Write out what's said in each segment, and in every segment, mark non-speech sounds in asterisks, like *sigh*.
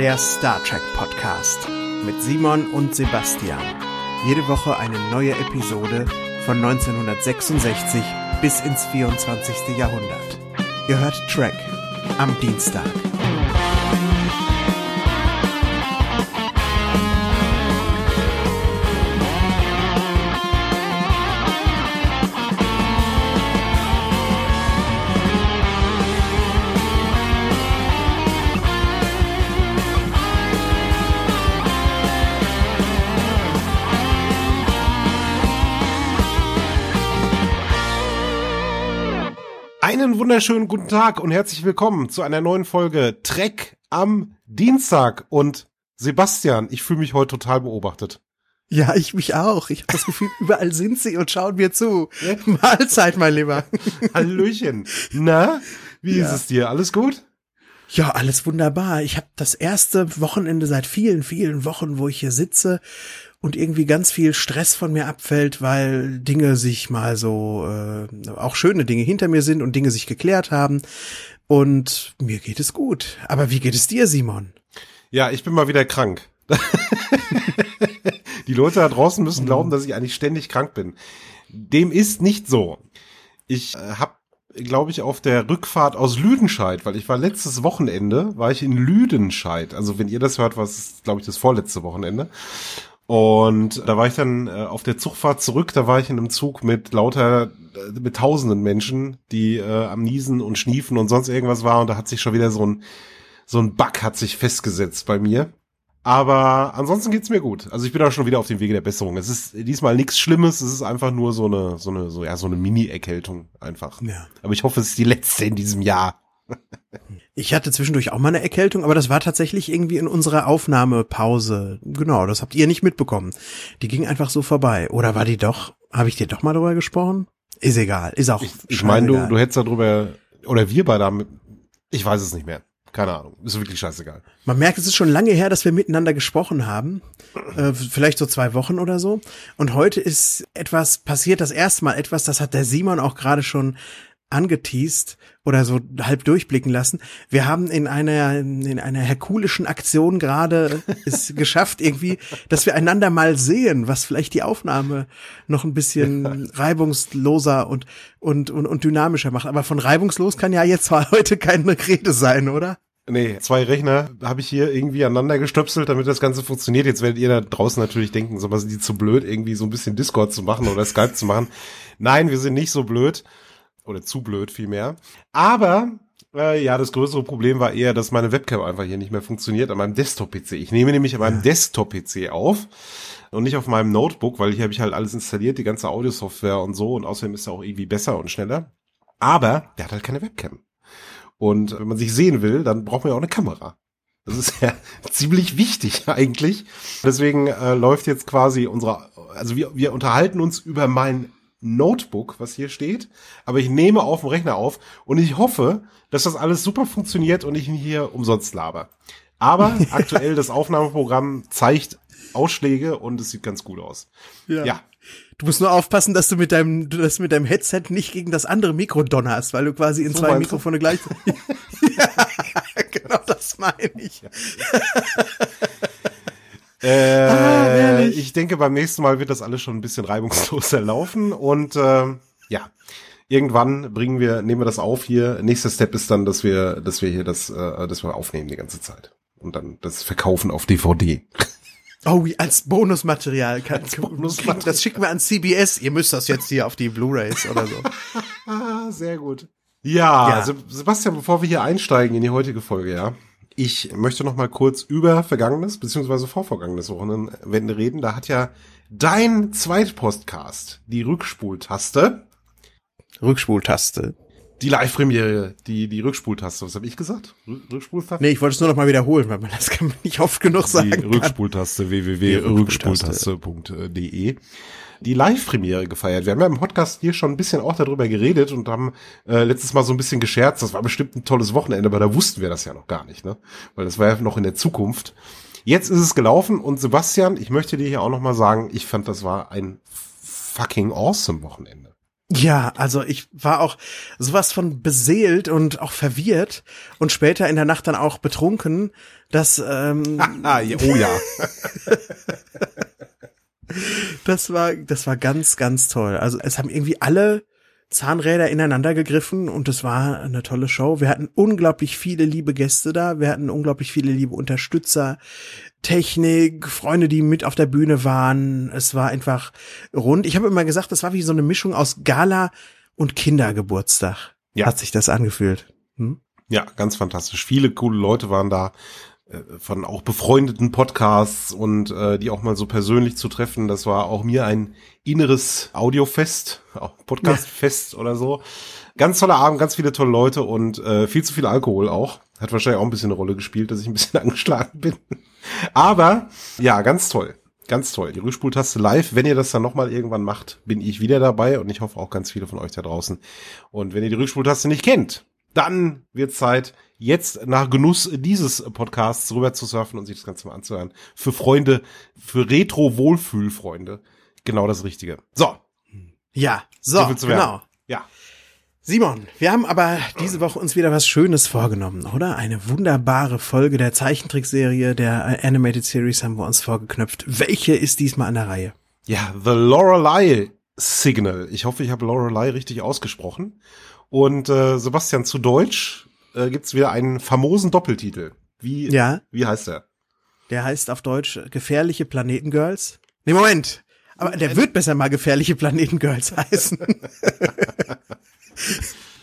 der Star Trek Podcast mit Simon und Sebastian. Jede Woche eine neue Episode von 1966 bis ins 24. Jahrhundert. Ihr hört Trek am Dienstag. Wunderschönen guten Tag und herzlich willkommen zu einer neuen Folge Trek am Dienstag. Und Sebastian, ich fühle mich heute total beobachtet. Ja, ich mich auch. Ich habe das Gefühl, *laughs* überall sind sie und schauen mir zu. Mahlzeit, mein Lieber. *laughs* Hallöchen. Na, wie Ja. ist es dir? Alles gut? Ja, alles wunderbar. Ich habe das erste Wochenende seit vielen, vielen Wochen, wo ich hier sitze und irgendwie ganz viel Stress von mir abfällt, weil Dinge sich mal so, äh, auch schöne Dinge hinter mir sind und Dinge sich geklärt haben. Und mir geht es gut. Aber wie geht es dir, Simon? Ja, ich bin mal wieder krank. *laughs* Die Leute da draußen müssen glauben, dass ich eigentlich ständig krank bin. Dem ist nicht so. Ich äh, habe, glaube ich, auf der Rückfahrt aus Lüdenscheid, weil ich war letztes Wochenende, war ich in Lüdenscheid. Also wenn ihr das hört, war es, glaube ich, das vorletzte Wochenende. Und da war ich dann äh, auf der Zugfahrt zurück, da war ich in einem Zug mit lauter, äh, mit tausenden Menschen, die äh, am Niesen und Schniefen und sonst irgendwas war. Und da hat sich schon wieder so ein, so ein Bug hat sich festgesetzt bei mir. Aber ansonsten geht's mir gut. Also ich bin auch schon wieder auf dem Wege der Besserung. Es ist diesmal nichts Schlimmes, es ist einfach nur so eine, so eine, so, ja, so eine Mini-Erkältung einfach. Ja. Aber ich hoffe, es ist die letzte in diesem Jahr. *laughs* Ich hatte zwischendurch auch mal eine Erkältung, aber das war tatsächlich irgendwie in unserer Aufnahmepause. Genau, das habt ihr nicht mitbekommen. Die ging einfach so vorbei. Oder war die doch? Habe ich dir doch mal darüber gesprochen? Ist egal, ist auch. Ich, ich meine, du, du hättest darüber, oder wir beide haben, ich weiß es nicht mehr. Keine Ahnung. Ist wirklich scheißegal. Man merkt, es ist schon lange her, dass wir miteinander gesprochen haben. Äh, vielleicht so zwei Wochen oder so. Und heute ist etwas passiert, das erste Mal etwas, das hat der Simon auch gerade schon angeteased oder so halb durchblicken lassen. Wir haben in einer in einer herkulischen Aktion gerade es *laughs* geschafft irgendwie, dass wir einander mal sehen, was vielleicht die Aufnahme noch ein bisschen reibungsloser und und und, und dynamischer macht. Aber von reibungslos kann ja jetzt heute keine Rede sein, oder? Nee, zwei Rechner habe ich hier irgendwie aneinander gestöpselt, damit das Ganze funktioniert. Jetzt werdet ihr da draußen natürlich denken, so was sind die zu blöd, irgendwie so ein bisschen Discord zu machen oder Skype zu machen. Nein, wir sind nicht so blöd. Oder zu blöd vielmehr. Aber äh, ja, das größere Problem war eher, dass meine Webcam einfach hier nicht mehr funktioniert an meinem Desktop-PC. Ich nehme nämlich an meinem Desktop-PC auf und nicht auf meinem Notebook, weil hier habe ich halt alles installiert, die ganze Audiosoftware und so und außerdem ist er auch irgendwie besser und schneller. Aber der hat halt keine Webcam. Und wenn man sich sehen will, dann braucht man ja auch eine Kamera. Das ist ja *laughs* ziemlich wichtig eigentlich. Deswegen äh, läuft jetzt quasi unsere, also wir, wir unterhalten uns über mein Notebook, was hier steht, aber ich nehme auf dem Rechner auf und ich hoffe, dass das alles super funktioniert und ich nicht hier umsonst laber. Aber *laughs* aktuell das Aufnahmeprogramm zeigt Ausschläge und es sieht ganz gut aus. ja. Du musst nur aufpassen, dass du mit deinem, dass du mit deinem Headset nicht gegen das andere Mikro donnerst, weil du quasi in So zwei? Mikrofone gleichzeitig. *laughs* *laughs* ja, genau das meine ich. Äh, herrlich. ich denke, beim nächsten Mal wird das alles schon ein bisschen reibungsloser *laughs* laufen und ähm, ja, irgendwann bringen wir, nehmen wir das auf hier. Nächster Step ist dann, dass wir, dass wir hier das, äh, dass wir aufnehmen die ganze Zeit und dann das verkaufen auf DVD. Oh, wie- als Bonusmaterial. Kann, Bonusmaterial. Das schicken wir an CBS. Ihr müsst das jetzt hier auf die Blu-rays oder so. Ah, *laughs* sehr gut. Ja, Ja. Se- Sebastian, bevor wir hier einsteigen in die heutige Folge, ja. Ich möchte noch mal kurz über vergangenes beziehungsweise vorvergangenes Wochenende reden. Da hat ja dein Zweitpostcast, die Rückspultaste, Rückspultaste. die Live-Premiere, die, die Rückspultaste, was habe ich gesagt? Rück- Rückspultaste? Nee, ich wollte es nur noch mal wiederholen, weil man das kann man nicht oft genug die sagen. kann. Rückspultaste www.rückspultaste.de die Live-Premiere gefeiert. Wir haben ja im Podcast hier schon ein bisschen auch darüber geredet und haben äh, letztes Mal so ein bisschen gescherzt. Das war bestimmt ein tolles Wochenende, aber da wussten wir das ja noch gar nicht, ne? Weil das war ja noch in der Zukunft. Jetzt ist es gelaufen und Sebastian, ich möchte dir hier auch noch mal sagen, ich fand, das war ein fucking awesome Wochenende. Ja, also ich war auch sowas von beseelt und auch verwirrt und später in der Nacht dann auch betrunken, dass ähm, *laughs* ah, oh ja. *laughs* das war das war ganz ganz toll. Also es haben irgendwie alle Zahnräder ineinander gegriffen und es war eine tolle Show. Wir hatten unglaublich viele liebe Gäste da, wir hatten unglaublich viele liebe Unterstützer, Technik, Freunde, die mit auf der Bühne waren. Es war einfach rund. Ich habe immer gesagt, das war wie so eine Mischung aus Gala und Kindergeburtstag. Ja. Hat sich das angefühlt. Hm? Ja, ganz fantastisch. Viele coole Leute waren da von auch befreundeten Podcasts und äh, die auch mal so persönlich zu treffen, das war auch mir ein inneres Audiofest, *laughs* auch Podcastfest ja. oder so. Ganz toller Abend, ganz viele tolle Leute und äh, viel zu viel Alkohol auch. Hat wahrscheinlich auch ein bisschen eine Rolle gespielt, dass ich ein bisschen *laughs* angeschlagen bin. Aber ja, ganz toll. Ganz toll. Die Rückspultaste live. Wenn ihr das dann nochmal irgendwann macht, bin ich wieder dabei und ich hoffe auch ganz viele von euch da draußen. Und wenn ihr die Rückspultaste nicht kennt, dann wird Zeit, jetzt nach Genuss dieses Podcasts rüber zu surfen und sich das Ganze mal anzuhören. Für Freunde, für Retro-Wohlfühlfreunde. Genau das Richtige. So. Ja, so, so genau. Ja. Simon, wir haben aber diese Woche uns wieder was Schönes vorgenommen, oder? Eine wunderbare Folge der Zeichentrickserie, der Animated Series haben wir uns vorgeknöpft. Welche ist diesmal an der Reihe? Ja, The Lorelei Signal. Ich hoffe, ich habe Lorelei richtig ausgesprochen. Und äh, Sebastian, zu Deutsch äh, gibt's wieder einen famosen Doppeltitel. Wie, ja. wie heißt der? Der heißt auf Deutsch Gefährliche Planetengirls. Nee, Moment. Aber der wird besser mal Gefährliche Planetengirls *laughs* heißen. *laughs*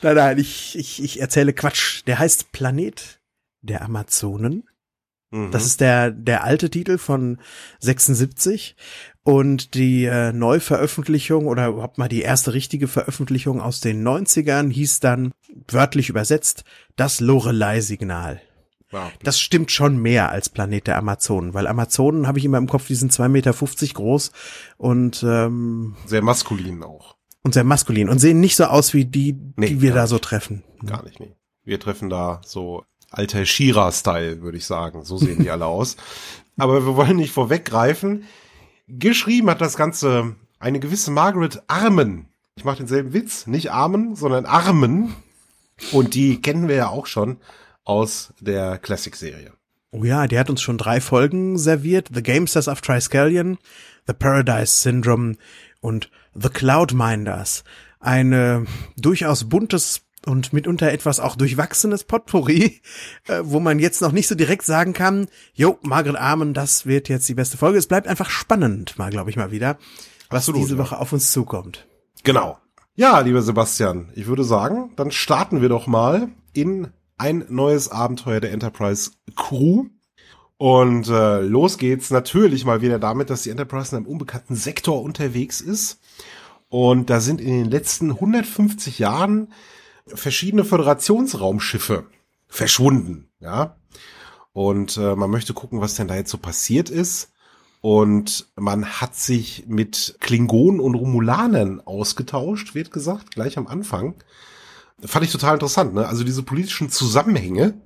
nein, nein, ich, ich, ich erzähle Quatsch. Der heißt Planet der Amazonen. Mhm. Das ist der, der alte Titel von 76. Und die äh, Neuveröffentlichung oder überhaupt mal die erste richtige Veröffentlichung aus den 90ern hieß dann, wörtlich übersetzt, das Lorelei-Signal. Wow. Das stimmt schon mehr als Planet der Amazonen, weil Amazonen habe ich immer im Kopf, die sind 2,50 Meter groß und ähm, sehr maskulin auch. Und sehr maskulin und sehen nicht so aus wie die, nee, die wir da nicht. so treffen. Gar nicht, nee. Wir treffen da so alter Shira-Style, würde ich sagen. So sehen die *laughs* alle aus. Aber wir wollen nicht vorweggreifen. Geschrieben hat das Ganze eine gewisse Margaret Armen. Ich mache denselben Witz, nicht Armen, sondern Armen. Und die kennen wir ja auch schon aus der Classic-Serie. Oh ja, die hat uns schon drei Folgen serviert. The Gamesters of Triskelion, The Paradise Syndrome und The Cloudminders. Eine durchaus buntes und mitunter etwas auch durchwachsenes Potpourri, äh, wo man jetzt noch nicht so direkt sagen kann, jo, Margaret Armen, das wird jetzt die beste Folge. Es bleibt einfach spannend, mal glaube ich mal wieder, was Absolut, diese Woche auf uns zukommt. Genau. Ja, lieber Sebastian, ich würde sagen, dann starten wir doch mal in ein neues Abenteuer der Enterprise Crew. Und äh, los geht's natürlich mal wieder damit, dass die Enterprise in einem unbekannten Sektor unterwegs ist. Und da sind in den letzten 150 Jahren verschiedene Föderationsraumschiffe verschwunden, ja. Und äh, man möchte gucken, was denn da jetzt so passiert ist. Und man hat sich mit Klingonen und Romulanern ausgetauscht, wird gesagt, gleich am Anfang. Fand ich total interessant, ne? Also diese politischen Zusammenhänge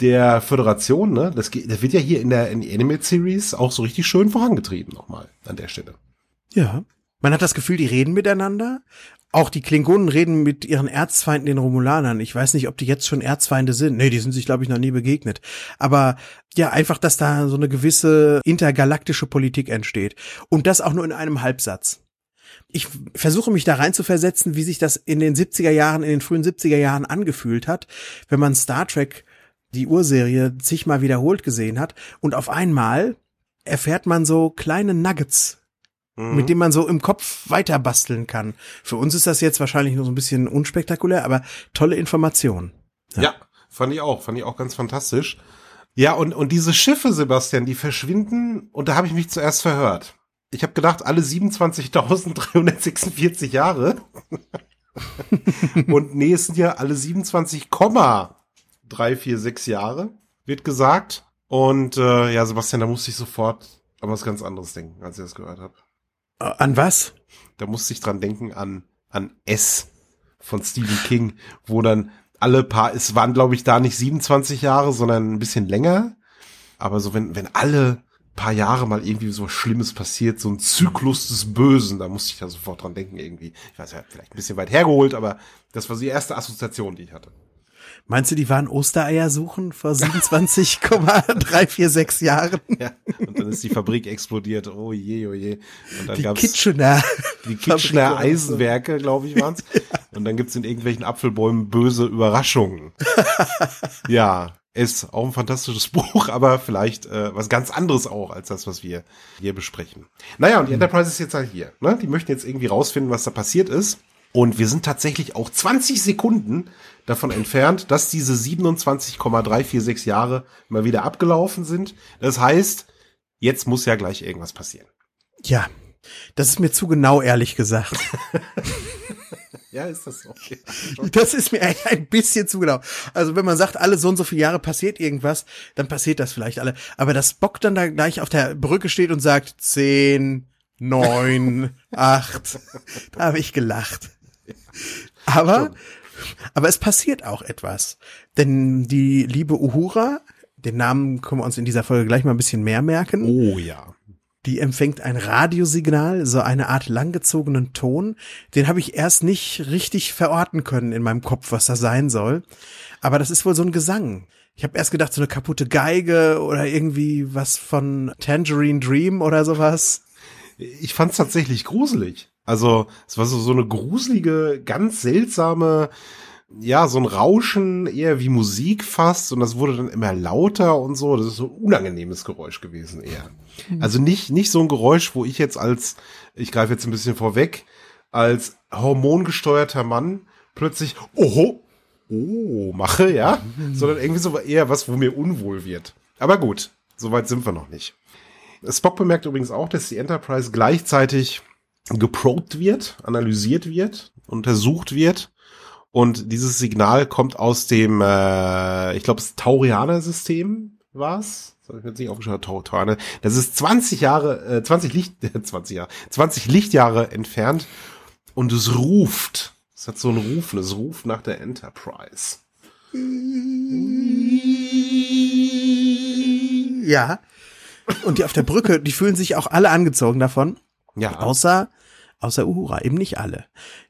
der Föderation, ne? Das, geht, das wird ja hier in der, in der Anime Series auch so richtig schön vorangetrieben nochmal an der Stelle. Ja. Man hat das Gefühl, die reden miteinander, auch die Klingonen reden mit ihren Erzfeinden, den Romulanern. Ich weiß nicht, ob die jetzt schon Erzfeinde sind. Nee, die sind sich, glaube ich, noch nie begegnet. Aber ja, einfach, dass da so eine gewisse intergalaktische Politik entsteht. Und das auch nur in einem Halbsatz. Ich versuche mich da rein zu versetzen, wie sich das in den 70er Jahren, in den frühen 70er Jahren angefühlt hat, wenn man Star Trek, die Urserie, zigmal wiederholt gesehen hat. Und auf einmal erfährt man so kleine Nuggets mhm. mit dem man so im Kopf weiter basteln kann. Für uns ist das jetzt wahrscheinlich nur so ein bisschen unspektakulär, aber tolle Information. Ja. ja, fand ich auch, fand ich auch ganz fantastisch. Ja, und, und diese Schiffe, Sebastian, die verschwinden, und da habe ich mich zuerst verhört. Ich habe gedacht, alle 27.346 Jahre. und nee, es sind ja alle 27,346 Jahre, wird gesagt. Und äh, ja, Sebastian, da musste ich sofort an was ganz anderes denken, als ich das gehört habe. Äh, an was? Da musste ich dran denken an, an S von Stephen King, wo dann alle paar, es waren glaube ich da nicht 27 Jahre, sondern ein bisschen länger. Aber so wenn, wenn alle paar Jahre mal irgendwie so was Schlimmes passiert, so ein Zyklus des Bösen, da musste ich da sofort dran denken irgendwie. Ich weiß ja, vielleicht ein bisschen weit hergeholt, aber das war die erste Assoziation, die ich hatte. Meinst du, die waren Ostereier suchen vor 27,346 Jahren? *laughs* Ja, und dann ist die Fabrik explodiert. Oh je, oh je. Und dann die gab's Kitchener. die Kitchener Eisenwerke, glaube ich, waren's. *laughs* Und dann gibt's in irgendwelchen Apfelbäumen böse Überraschungen. *laughs* ja, ist auch ein fantastisches Buch, aber vielleicht äh, was ganz anderes auch als das, was wir hier besprechen. Naja, und die Enterprise ist jetzt halt hier. Ne? Die möchten jetzt irgendwie rausfinden, was da passiert ist. Und wir sind tatsächlich auch 20 Sekunden davon entfernt, dass diese 27,346 Jahre mal wieder abgelaufen sind. Das heißt, jetzt muss ja gleich irgendwas passieren. Ja, das ist mir zu genau, ehrlich gesagt. *laughs* Ja, ist das so? Das ist mir ein bisschen zu genau. Also wenn man sagt, alle so und so viele Jahre passiert irgendwas, dann passiert das vielleicht alle. Aber dass Bock dann da gleich auf der Brücke steht und sagt, zehn, neun, *laughs* acht, da habe ich gelacht. Aber, aber es passiert auch etwas. Denn die liebe Uhura, den Namen können wir uns in dieser Folge gleich mal ein bisschen mehr merken. Oh ja. Die empfängt ein Radiosignal, so eine Art langgezogenen Ton. Den habe ich erst nicht richtig verorten können in meinem Kopf, was das sein soll. Aber das ist wohl so ein Gesang. Ich habe erst gedacht, so eine kaputte Geige oder irgendwie was von Tangerine Dream oder sowas. Ich fand's tatsächlich gruselig. Also, es war so, so eine gruselige, ganz seltsame, ja, so ein Rauschen, eher wie Musik fast, und das wurde dann immer lauter und so. Das ist so ein unangenehmes Geräusch gewesen eher. Also nicht, nicht so ein Geräusch, wo ich jetzt als, ich greife jetzt ein bisschen vorweg, als hormongesteuerter Mann plötzlich, oho, oh, mache, ja, sondern irgendwie so eher was, wo mir unwohl wird. Aber gut, soweit sind wir noch nicht. Spock bemerkt übrigens auch, dass die Enterprise gleichzeitig geprobt wird, analysiert wird, untersucht wird. Und dieses Signal kommt aus dem, äh, ich glaube, das Taurianer-System war's. Das habe ich mir jetzt nicht aufgeschaut, Tau- Taurianer. Das ist 20 Jahre, äh, 20 Licht, *laughs* 20 Jahre, 20 Lichtjahre entfernt und es ruft. Es hat so einen Rufen, es ruft nach der Enterprise. Ja. Und die auf der Brücke, die fühlen sich auch alle angezogen davon. Ja, Außer, außer Uhura, eben nicht alle.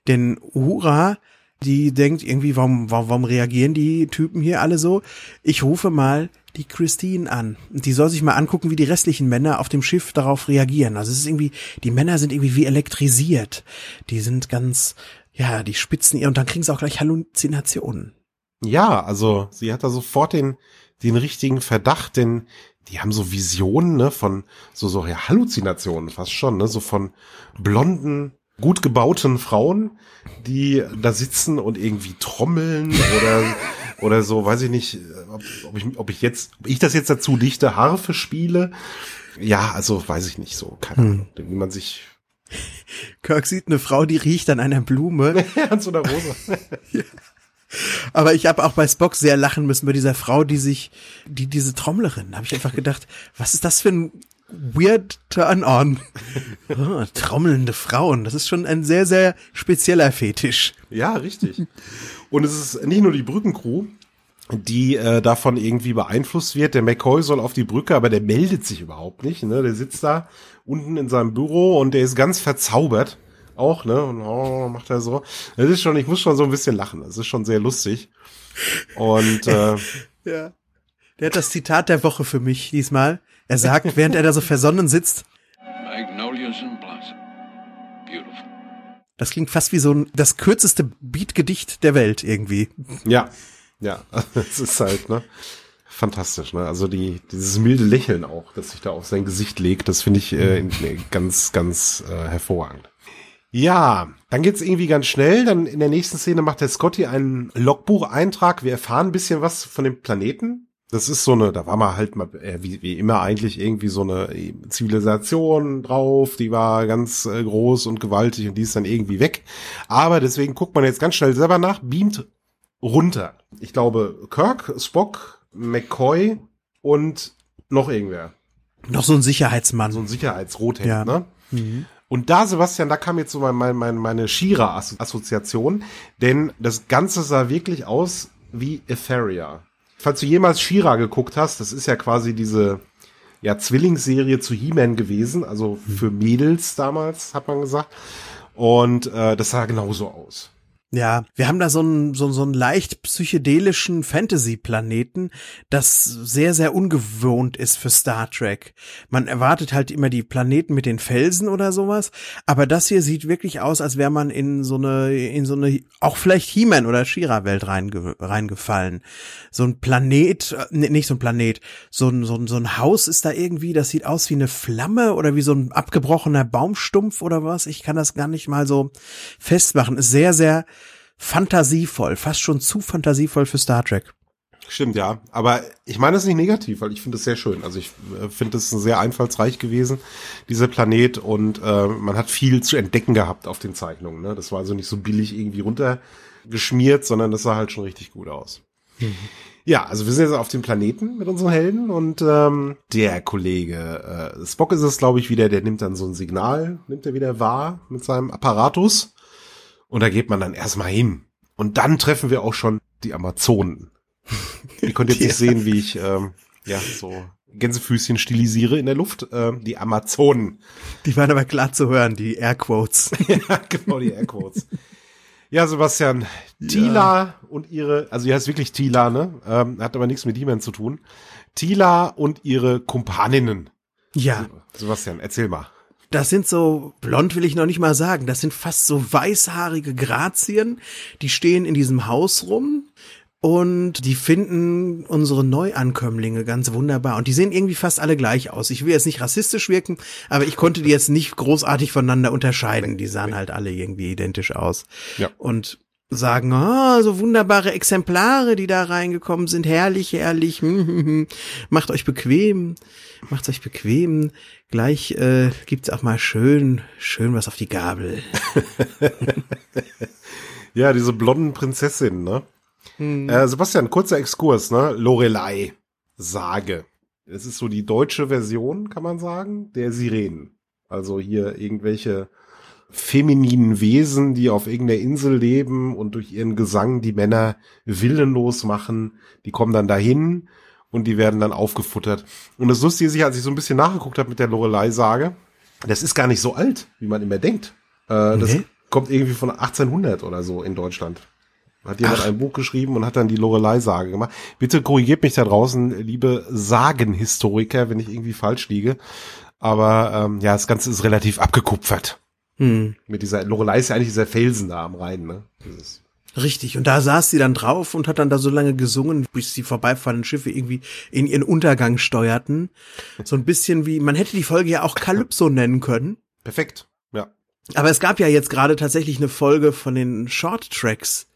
Denn Uhura, die denkt irgendwie, warum, warum, warum reagieren die Typen hier alle so? Ich rufe mal die Christine an. Und die soll sich mal angucken, wie die restlichen Männer auf dem Schiff darauf reagieren. Also es ist irgendwie, die Männer sind irgendwie wie elektrisiert. Die sind ganz, ja, die spitzen ihr und dann kriegen sie auch gleich Halluzinationen. Ja, also sie hat da sofort den, den richtigen Verdacht, denn die haben so Visionen, ne, von so, so ja, Halluzinationen fast schon, ne, so von blonden, gut gebauten Frauen, die da sitzen und irgendwie trommeln oder, *laughs* oder so, weiß ich nicht, ob, ob ich, ob ich jetzt, ob ich das jetzt dazu dichte, Harfe spiele. Ja, also weiß ich nicht so, keine Ahnung, wie man sich Kirk sieht eine Frau, die riecht an einer Blume. *laughs* an so einer Rose. *laughs* Aber ich habe auch bei Spock sehr lachen müssen bei dieser Frau, die sich, die diese Trommlerin. Da habe ich einfach gedacht, was ist das für ein weird Turn-on? Oh, *laughs* trommelnde Frauen, das ist schon ein sehr, sehr spezieller Fetisch. Ja, richtig. Und es ist nicht nur die Brückencrew, die äh, davon irgendwie beeinflusst wird. Der McCoy soll auf die Brücke, aber der meldet sich überhaupt nicht. Ne? Der sitzt da unten in seinem Büro und der ist ganz verzaubert. Auch, ne? Und oh, macht er so. Das ist schon, ich muss schon so ein bisschen lachen. Das ist schon sehr lustig. Und *laughs* äh, Ja. Der hat das Zitat der Woche für mich diesmal. Er sagt, während er da so versonnen sitzt, Magnolias in blossom. Beautiful. das klingt fast wie so ein, das kürzeste Beatgedicht der Welt irgendwie. ja, ja, *laughs* es ist halt, ne? Fantastisch, ne? Also die, dieses milde Lächeln auch, das sich da auf sein Gesicht legt, das finde ich äh, ganz, ganz äh, hervorragend. Ja, dann geht's irgendwie ganz schnell. Dann in der nächsten Szene macht der Scotty einen Logbucheintrag. Wir erfahren ein bisschen was von dem Planeten. Das ist so eine, da war mal halt mal, äh, wie, wie immer eigentlich irgendwie so eine äh, Zivilisation drauf, die war ganz äh, groß und gewaltig und die ist dann irgendwie weg. Aber deswegen guckt man jetzt ganz schnell selber nach, beamt runter. Ich glaube, Kirk, Spock, McCoy und noch irgendwer. Noch so ein Sicherheitsmann. So ein Sicherheitsrothemd, Ja. ne? Und da, Sebastian, da kam jetzt so mein, mein, mein, meine Shira-Assoziation, denn das Ganze sah wirklich aus wie Etheria. Falls du jemals Shira geguckt hast, das ist ja quasi diese ja, Zwillingsserie zu He-Man gewesen, also für Mädels damals, hat man gesagt. Und äh, das sah genauso aus. Ja, wir haben da so einen, so, so einen leicht psychedelischen Fantasy-Planeten, das sehr, sehr ungewohnt ist für Star Trek. Man erwartet halt immer die Planeten mit den Felsen oder sowas, aber das hier sieht wirklich aus, als wäre man in so eine, in so eine, auch vielleicht He-Man oder Shira-Welt reinge, reingefallen. So ein Planet, äh, nicht so ein Planet, so ein, so ein, so ein Haus ist da irgendwie, das sieht aus wie eine Flamme oder wie so ein abgebrochener Baumstumpf oder was. Ich kann das gar nicht mal so festmachen. Ist sehr, sehr fantasievoll, fast schon zu fantasievoll für Star Trek. Stimmt, ja. Aber ich meine das nicht negativ, weil ich finde es sehr schön. Also ich äh, finde es sehr einfallsreich gewesen, dieser Planet. Und äh, man hat viel zu entdecken gehabt auf den Zeichnungen. Ne? Das war also nicht so billig irgendwie runtergeschmiert, sondern das sah halt schon richtig gut aus. Mhm. Ja, also wir sind jetzt auf dem Planeten mit unseren Helden und ähm, der Kollege äh, Spock ist es, glaube ich, wieder, der nimmt dann so ein Signal, nimmt er wieder wahr mit seinem Apparatus und da geht man dann erstmal hin. Und dann treffen wir auch schon die Amazonen. Ihr könnt jetzt *laughs* nicht sehen, wie ich ähm, ja so Gänsefüßchen stilisiere in der Luft. Ähm, die Amazonen. Die waren aber klar zu hören, die Airquotes. *laughs* ja, genau, die Airquotes. Ja, Sebastian, ja. Tila und ihre, also die heißt wirklich Tila, ne? Ähm, hat aber nichts mit He-Man zu tun. Tila und ihre Kumpaninnen. Ja. Sebastian, erzähl mal. Das sind so, blond will ich noch nicht mal sagen, das sind fast so weißhaarige Grazien, die stehen in diesem Haus rum und die finden unsere Neuankömmlinge ganz wunderbar. Und die sehen irgendwie fast alle gleich aus. Ich will jetzt nicht rassistisch wirken, aber ich konnte die jetzt nicht großartig voneinander unterscheiden. Die sahen halt alle irgendwie identisch aus. Ja. Und sagen, oh, so wunderbare Exemplare, die da reingekommen sind, herrlich, herrlich, macht euch bequem, macht euch bequem, gleich äh, gibt's auch mal schön, schön was auf die Gabel. *laughs* ja, diese blonden Prinzessinnen, ne? Hm. Äh, Sebastian, kurzer Exkurs, ne? Lorelei, Sage. Es ist so die deutsche Version, kann man sagen, der Sirenen. Also hier irgendwelche femininen Wesen, die auf irgendeiner Insel leben und durch ihren Gesang die Männer willenlos machen. Die kommen dann dahin und die werden dann aufgefuttert. Und das Lustige ist, als ich so ein bisschen nachgeguckt habe mit der Lorelei-Sage, das ist gar nicht so alt, wie man immer denkt. Äh, das kommt irgendwie von 1800 oder so in Deutschland. Hat jemand Ach. ein Buch geschrieben und hat dann die Lorelei-Sage gemacht. Bitte korrigiert mich da draußen, liebe Sagenhistoriker, wenn ich irgendwie falsch liege. Aber ähm, ja, das Ganze ist relativ abgekupfert. Hm. Mit dieser Lorelei ist ja eigentlich dieser Felsen da am Rhein, ne? Dieses Richtig, und da saß sie dann drauf und hat dann da so lange gesungen, bis die vorbeifahrenden Schiffe irgendwie in ihren Untergang steuerten. So ein bisschen wie, man hätte die Folge ja auch Calypso *laughs* nennen können. Perfekt, ja. Aber es gab ja jetzt gerade tatsächlich eine Folge von den Short Tracks,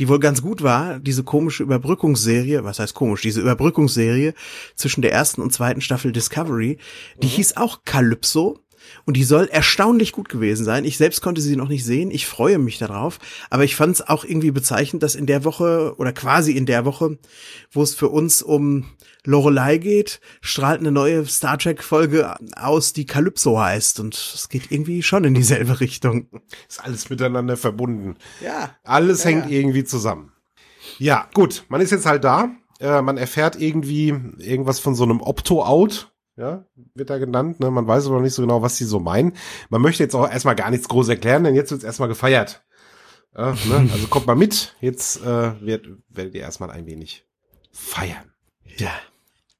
die wohl ganz gut war, diese komische Überbrückungsserie, was heißt komisch, diese Überbrückungsserie zwischen der ersten und zweiten Staffel Discovery, die mhm. hieß auch Calypso und die soll erstaunlich gut gewesen sein. Ich selbst konnte sie noch nicht sehen. Ich freue mich darauf. Aber ich fand es auch irgendwie bezeichnend, dass in der Woche oder quasi in der Woche, wo es für uns um Lorelei geht, strahlt eine neue Star Trek Folge aus, die Calypso heißt. Und es geht irgendwie schon in dieselbe Richtung. Ist alles miteinander verbunden. Ja. Alles ja, hängt ja. irgendwie zusammen. Ja, gut. Man ist jetzt halt da. Äh, man erfährt irgendwie irgendwas von so einem Opto-Out ja, wird da genannt. Ne? Man weiß aber noch nicht so genau, was sie so meinen. Man möchte jetzt auch erstmal gar nichts groß erklären, denn jetzt wird erstmal gefeiert. Ja, ne? *laughs* Also kommt mal mit. Jetzt äh, wird, werdet ihr erstmal ein wenig feiern. Ja.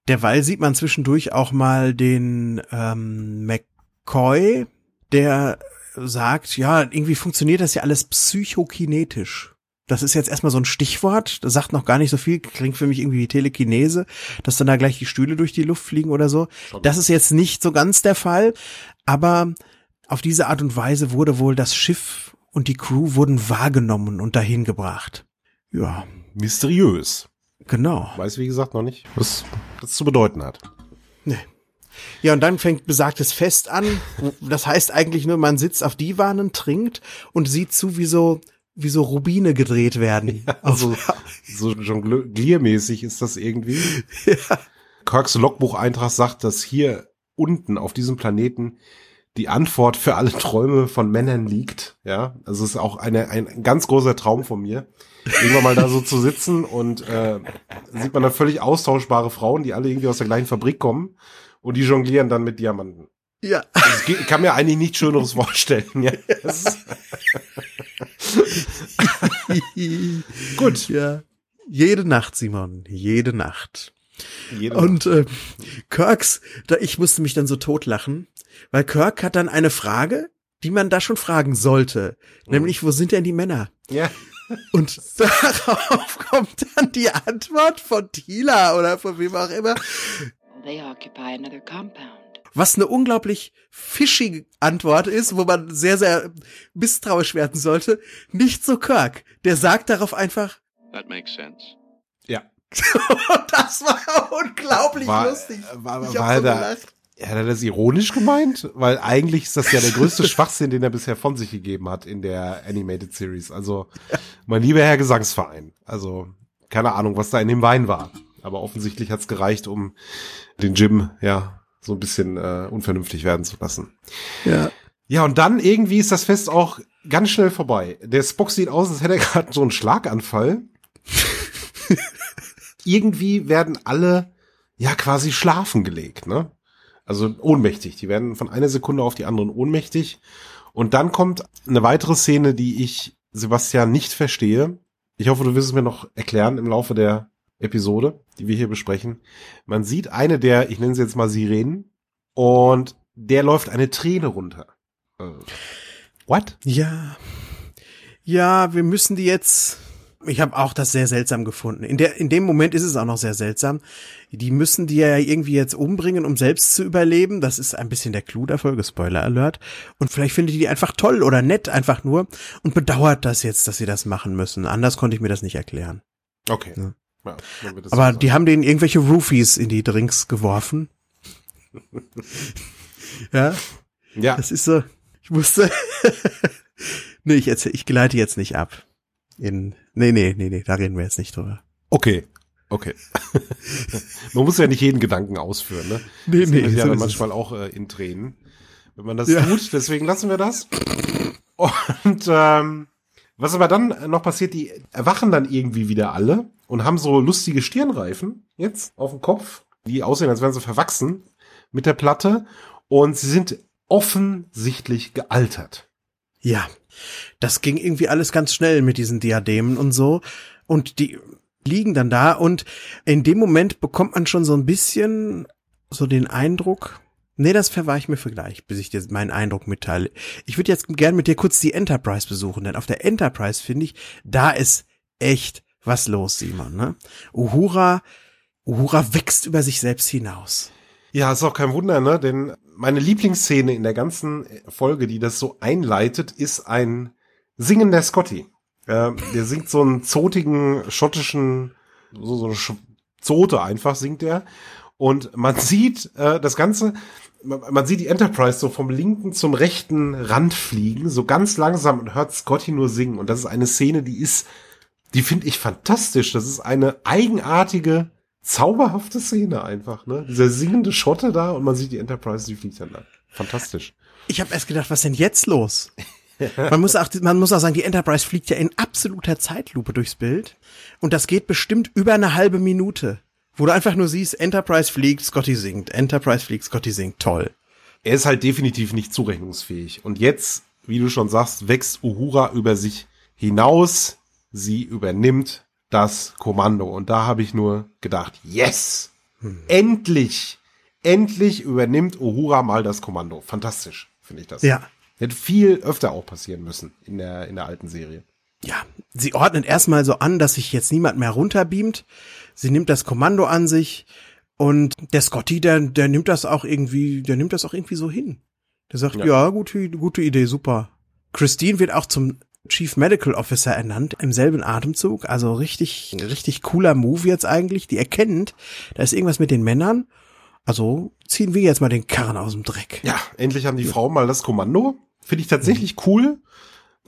Derweil sieht man zwischendurch auch mal den ähm, McCoy, der sagt, ja, irgendwie funktioniert das ja alles psychokinetisch. Das ist jetzt erstmal so ein Stichwort, das sagt noch gar nicht so viel, klingt für mich irgendwie wie Telekinese, dass dann da gleich die Stühle durch die Luft fliegen oder so. Das ist jetzt nicht so ganz der Fall, aber auf diese Art und Weise wurde wohl das Schiff und die Crew wurden wahrgenommen und dahin gebracht. Ja. Mysteriös. Genau. Weiß, wie gesagt, noch nicht, was das zu bedeuten hat. Nee. Ja, und dann fängt besagtes Fest an. Das heißt eigentlich nur, man sitzt auf Divanen, trinkt und sieht zu, wie so wie so Rubine gedreht werden. Ja, also so jongliermäßig ist das irgendwie. Ja. Kirks Logbucheintrag sagt, dass hier unten auf diesem Planeten die Antwort für alle Träume von Männern liegt. Ja, also es ist auch eine, ein ganz großer Traum von mir, irgendwann mal da so zu sitzen und äh, sieht man da völlig austauschbare Frauen, die alle irgendwie aus der gleichen Fabrik kommen und die jonglieren dann mit Diamanten. Ja. Geht- Ich kann mir eigentlich nichts Schöneres vorstellen. Ja. *laughs* Gut. Ja. Jede Nacht, Simon. Jede Nacht. Jede Und äh, Kirks, da ich musste mich dann so totlachen, weil Kirk hat dann eine Frage, die man da schon fragen sollte, nämlich wo sind denn die Männer? ja. Und *laughs* darauf kommt dann die Antwort von Tila oder von wem auch immer, They occupy another compound. Was eine unglaublich fischige Antwort ist, wo man sehr, sehr misstrauisch werden sollte. Nicht so Kirk. Der sagt darauf einfach, That makes sense. Ja. *laughs* das war unglaublich War, lustig. war, war, ich hab war so da, gelacht. hat er das ironisch gemeint? Weil eigentlich ist das ja der größte Schwachsinn, den er bisher von sich gegeben hat in der Animated Series. Also, mein lieber Herr Gesangsverein. Also, keine Ahnung, was da in dem Wein war. Aber offensichtlich hat's gereicht, um den Jim, ja, so ein bisschen äh, unvernünftig werden zu lassen. Ja. Ja, und dann irgendwie ist das Fest auch ganz schnell vorbei. Der Spock sieht aus, als hätte er gerade so einen Schlaganfall. *laughs* irgendwie werden alle ja quasi schlafen gelegt, ne? Also ohnmächtig. Die werden von einer Sekunde auf die anderen ohnmächtig. Und dann kommt eine weitere Szene, die ich, Sebastian, nicht verstehe. Ich hoffe, du wirst es mir noch erklären im Laufe der Episode, die wir hier besprechen. Man sieht eine der, ich nenne sie jetzt mal Sirenen, und der läuft eine Träne runter. Äh, what? Ja. Ja, wir müssen die jetzt. Ich habe auch das sehr seltsam gefunden. In der in dem Moment ist es auch noch sehr seltsam. Die müssen die ja irgendwie jetzt umbringen, um selbst zu überleben. Das ist ein bisschen der Clou der Folge, Spoiler Alert. Und vielleicht findet die die einfach toll oder nett einfach nur und bedauert das jetzt, dass sie das machen müssen. Anders konnte ich mir das nicht erklären. Okay. Ja. Ja, Aber die haben denen irgendwelche Roofies in die Drinks geworfen. *laughs* ja, ja, Das ist so, ich musste, *laughs* nee, ich erzähl, ich gleite jetzt nicht ab. In, nee, nee, nee, nee, da reden wir jetzt nicht drüber. okay. Okay. *laughs* Man muss ja nicht jeden Gedanken ausführen, ne? Nee, Das nee, ja so ist es. manchmal auch äh, in Tränen, wenn man das Ja. tut. Deswegen lassen wir das. Und ähm, was aber dann noch passiert, die erwachen dann irgendwie wieder alle und haben so lustige Stirnreifen jetzt auf dem Kopf, die aussehen, als wären sie verwachsen mit der Platte. Und sie sind offensichtlich gealtert. Ja, das ging irgendwie alles ganz schnell mit diesen Diademen und so. Und die liegen dann da und in dem Moment bekommt man schon so ein bisschen so den Eindruck, nee, das verwahre ich mir für gleich, bis ich dir meinen Eindruck mitteile. Ich würde jetzt gern mit dir kurz die Enterprise besuchen, denn auf der Enterprise finde ich, da ist echt was los, Simon, ne? Uhura, Uhura wächst über sich selbst hinaus. Ja, ist auch kein Wunder, ne? Denn meine Lieblingsszene in der ganzen Folge, die das so einleitet, ist ein singender Scotty. Äh, der singt so einen zotigen schottischen, so, so eine Zote einfach singt er. Und man *laughs* sieht äh, das Ganze, man, man sieht die Enterprise so vom linken zum rechten Rand fliegen, so ganz langsam und hört Scotty nur singen. Und das ist eine Szene, die ist, die finde ich fantastisch. Das ist eine eigenartige, zauberhafte Szene einfach, ne? Dieser singende Schotte da und man sieht die Enterprise, die fliegt dann da. Fantastisch. Ich habe erst gedacht, was denn jetzt los? Man muss auch, man muss auch sagen, die Enterprise fliegt ja in absoluter Zeitlupe durchs Bild. Und das geht bestimmt über eine halbe Minute. Wo du einfach nur siehst, Enterprise fliegt, Scotty singt. Enterprise fliegt, Scotty singt. Toll. Er ist halt definitiv nicht zurechnungsfähig. Und jetzt, wie du schon sagst, wächst Uhura über sich hinaus. Sie übernimmt das Kommando. Und da habe ich nur gedacht, yes! Endlich! Endlich übernimmt Uhura mal das Kommando. Fantastisch, finde ich das. Ja. Hätte viel öfter auch passieren müssen in der, in der alten Serie. Ja. Sie ordnet erstmal so an, dass sich jetzt niemand mehr runterbeamt. Sie nimmt das Kommando an sich. Und der Scotty, der, der nimmt das auch irgendwie, der nimmt das auch irgendwie so hin. Der sagt, Ja. ja, gute, gute Idee, super. Christine wird auch zum Chief Medical Officer ernannt im selben Atemzug. Also richtig, richtig cooler Move jetzt eigentlich. Die erkennt, da ist irgendwas mit den Männern. Also ziehen wir jetzt mal den Karren aus dem Dreck. Ja, endlich haben die Frauen mal das Kommando. Finde ich tatsächlich cool,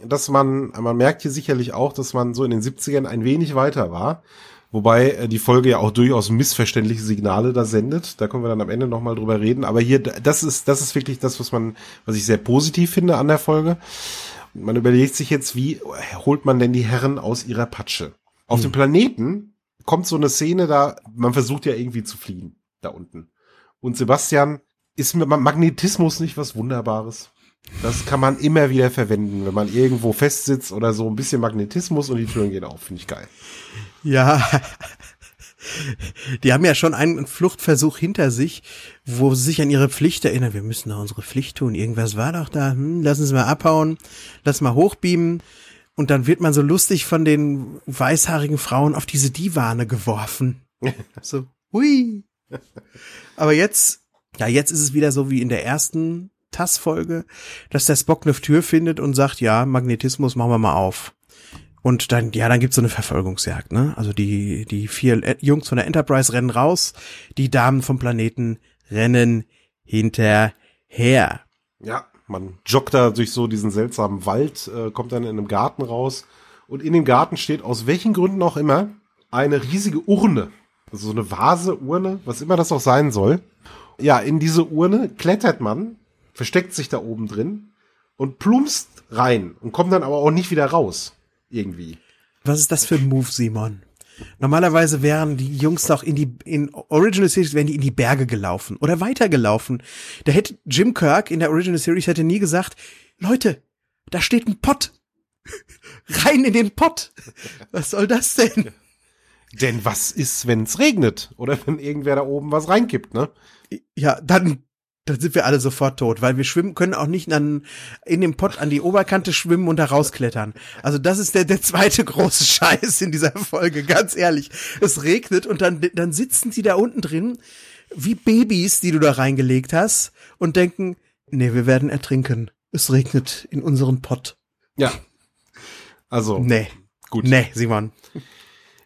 dass man, man merkt hier sicherlich auch, dass man so in den 70ern ein wenig weiter war. Wobei äh, die Folge ja auch durchaus missverständliche Signale da sendet. Da können wir dann am Ende nochmal drüber reden. Aber hier, das ist, das ist wirklich das, was man, was ich sehr positiv finde an der Folge. Man überlegt sich jetzt, wie holt man denn die Herren aus ihrer Patsche? Auf dem Planeten kommt so eine Szene da, man versucht ja irgendwie zu fliehen, da unten. Und Sebastian, ist Magnetismus nicht was Wunderbares? Das kann man immer wieder verwenden, wenn man irgendwo festsitzt oder so ein bisschen Magnetismus und die Türen gehen auf. Finde ich geil. Ja. Die haben ja schon einen Fluchtversuch hinter sich, wo sie sich an ihre Pflicht erinnern. Wir müssen doch unsere Pflicht tun. Irgendwas war doch da. Hm, lassen Sie mal abhauen. Lass mal hochbeamen. Und dann wird man so lustig von den weißhaarigen Frauen auf diese Divane geworfen. *laughs* so, hui. Aber jetzt, ja, jetzt ist es wieder so wie in der ersten TAS-Folge, dass der Spock eine Tür findet und sagt, ja, Magnetismus machen wir mal auf. Und dann, ja, dann gibt's so eine Verfolgungsjagd, ne? Also die, die vier Jungs von der Enterprise rennen raus, die Damen vom Planeten rennen hinterher. Ja, man joggt da durch so diesen seltsamen Wald, äh, kommt dann in einem Garten raus und in dem Garten steht aus welchen Gründen auch immer eine riesige Urne. Also so eine Vase, Urne, was immer das auch sein soll. Ja, in diese Urne klettert man, versteckt sich da oben drin und plumpst rein und kommt dann aber auch nicht wieder raus irgendwie. Was ist das für ein Move, Simon? Normalerweise wären die Jungs doch in die, in Original Series wären die in die Berge gelaufen oder weitergelaufen. Da hätte Jim Kirk in der Original Series hätte nie gesagt, Leute, da steht ein Pott. *laughs* Rein in den Pott. Was soll das denn? Denn was ist, wenn es regnet? Oder wenn irgendwer da oben was reinkippt, ne? Ja, dann dann sind wir alle sofort tot, weil wir schwimmen können auch nicht an, in dem Pott an die Oberkante schwimmen und da rausklettern. Also das ist der, der zweite große *laughs* Scheiß in dieser Folge, ganz ehrlich. Es regnet und dann, dann sitzen sie da unten drin wie Babys, die du da reingelegt hast und denken, nee, wir werden ertrinken. Es regnet in unseren Pott. Ja. Also. Nee. Gut. Nee, Simon.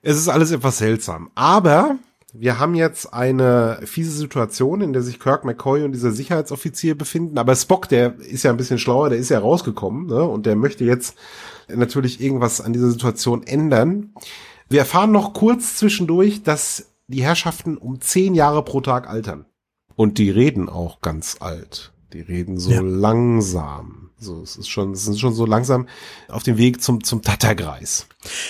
Es ist alles etwas seltsam. Aber wir haben jetzt eine fiese Situation, in der sich Kirk McCoy und dieser Sicherheitsoffizier befinden. Aber Spock, der ist ja ein bisschen schlauer, der ist ja rausgekommen, ne? Und der möchte jetzt natürlich irgendwas an dieser Situation ändern. Wir erfahren noch kurz zwischendurch, dass die Herrschaften um zehn Jahre pro Tag altern. Und die reden auch ganz alt. Die reden so ja. langsam. So, es ist schon, es ist schon so langsam auf dem Weg zum, zum Tatterkreis.